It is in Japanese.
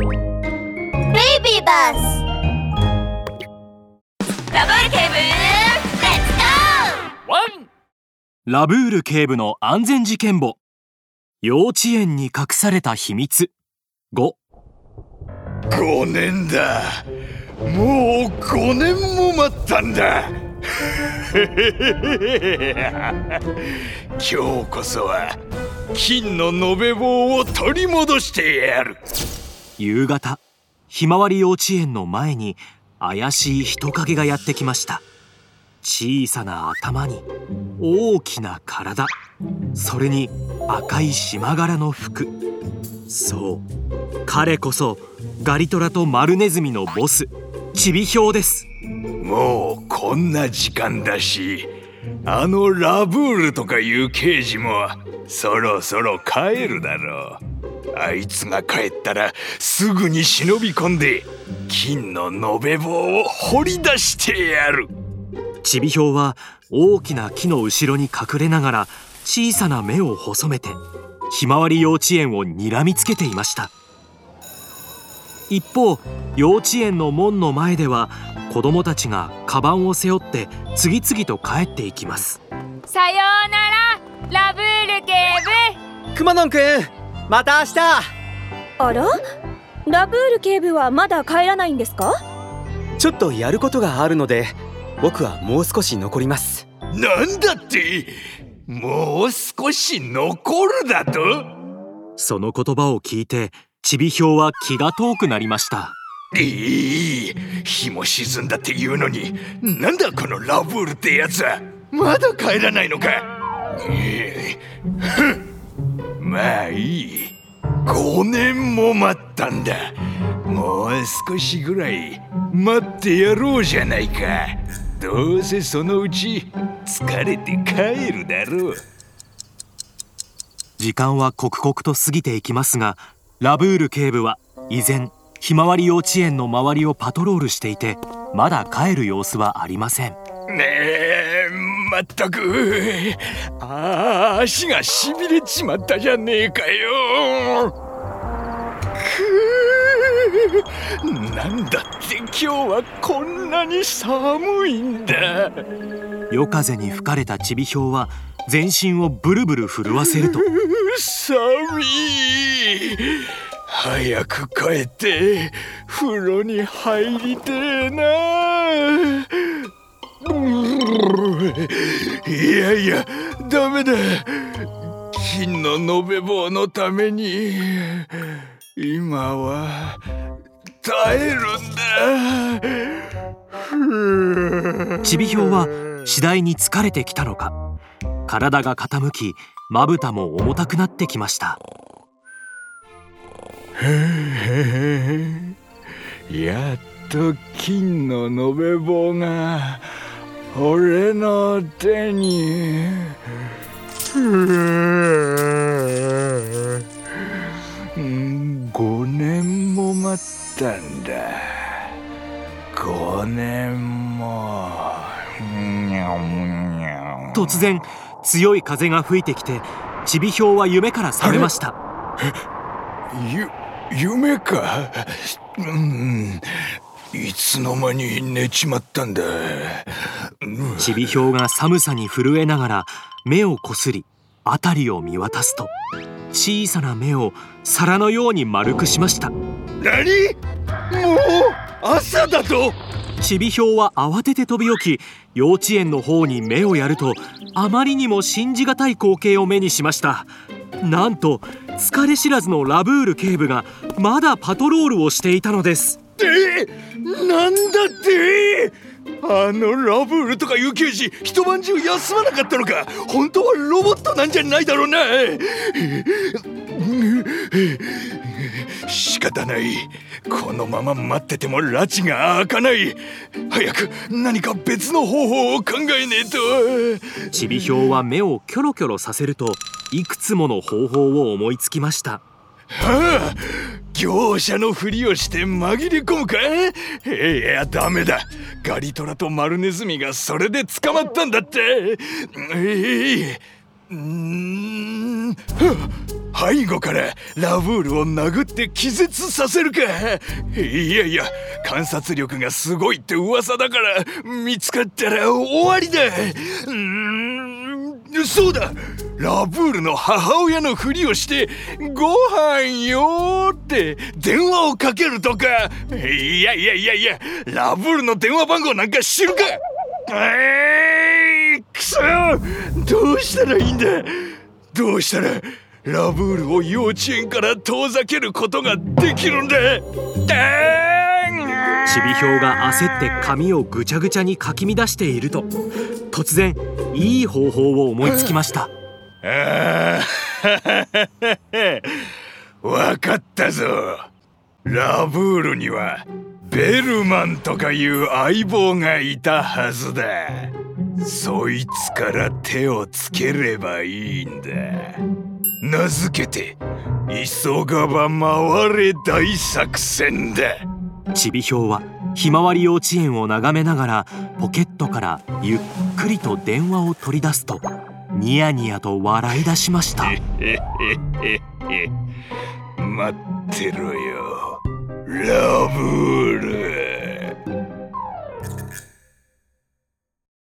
ビーバスラブール警部レッツゴーワンラブール警部の安全事件簿。幼稚園に隠された秘密。5 5年だ。もう5年も待ったんだ。今日こそは金の延べ棒を取り戻してやる夕方ひまわり幼稚園の前に怪しい人影がやってきました。小さな頭に大きな体。それに赤い島柄の服。そう。彼こそガリトラとマルネズミのボス。チビヒョウです。もうこんな時間だしあのラブールとかいう刑事もそろそろ帰るだろう。あいつが帰ったらすぐに忍び込んで金の延べ棒を掘り出してやる。チビヒョウは大きな木の後ろに隠れながら小さな目を細めてひまわり幼稚園を睨みつけていました。一方幼稚園の門の前では子供たちがカバンを背負って次々と帰っていきます。さようならラブール警部。くまのんくんまた明日。あら？ラブール警部はまだ帰らないんですか？ちょっとやることがあるので僕はもう少し残ります。なんだって？もう少し残るだと？その言葉を聞いてちびひょうは気が遠くなりました。いい日も沈んだっていうのになんだこのラブールってやつは？まだ帰らないのか、えー、まあいい5年も待ったんだ。もう少しぐらい待ってやろうじゃないか。どうせそのうち疲れて帰るだろう。時間は刻々と過ぎていきますがラブール警部は依然ひまわり幼稚園の周りをパトロールしていてまだ帰る様子はありません。ねえまったく。ああ足がしびれちまったじゃねえかよ。くなんだって今日はこんなに寒いんだ。夜風に吹かれたちびひょうは全身をブルブル震わせると。寒い早く帰って風呂に入りてえないやいやダメだ。金の延べ棒のために今は耐えるんだ。ちびひょうは次第に疲れてきたのか。体が傾きまぶたも重たくなってきました。やっと金の延べ棒が俺の手に。5年も待ったんだ。5年も。突然強い風が吹いてきてちびひょうは夢から覚めました。ゆ夢か？うん。いつの間に寝ちまったんだちびひょうが寒さに震えながら目をこすり辺りを見渡すと小さな目を皿のように丸くしました。何？もう朝だと？ちびひょうは慌てて飛び起き幼稚園の方に目をやるとあまりにも信じがたい光景を目にしました。なんと疲れ知らずのラブール警部がまだパトロールをしていたのです。え？なんだって？あのラブールとかいう刑事一晩中休まなかったのか。本当はロボットなんじゃないだろうな。仕方ない。このまま待ってても拉致が開かない。早く何か別の方法を考えねえと。ちびひょうは目をキョロキョロさせるといくつもの方法を思いつきました。はあ業者のふりをして紛れ込むか？いやダメだ。ガリトラとマルネズミがそれで捕まったんだって。えうーん背後からラブールを殴って気絶させるか。いやいや観察力がすごいって噂だから見つかったら終わりだ。うん。そうだ。ラブールの母親のふりをして「ご飯よ」って電話をかけるとか。いやいやいやいや。ラブールの電話番号なんか知るか。えー、くそ。どうしたらいいんだ。どうしたら。ラブールを幼稚園から遠ざけることができるんだ。ちびひょうが焦って髪をぐちゃぐちゃにかき乱していると突然いい方法を思いつきました。あ ーわかったぞ。ラブールにはベルマンとかいう相棒がいたはずだ。そいつから手をつければいいんだ。名付けて急がば回れ大作戦だ。ちびひょうはひまわり幼稚園を眺めながらポケットからゆっくりと電話を取り出すとニヤニヤと笑い出しました。待ってろよ。ラブール。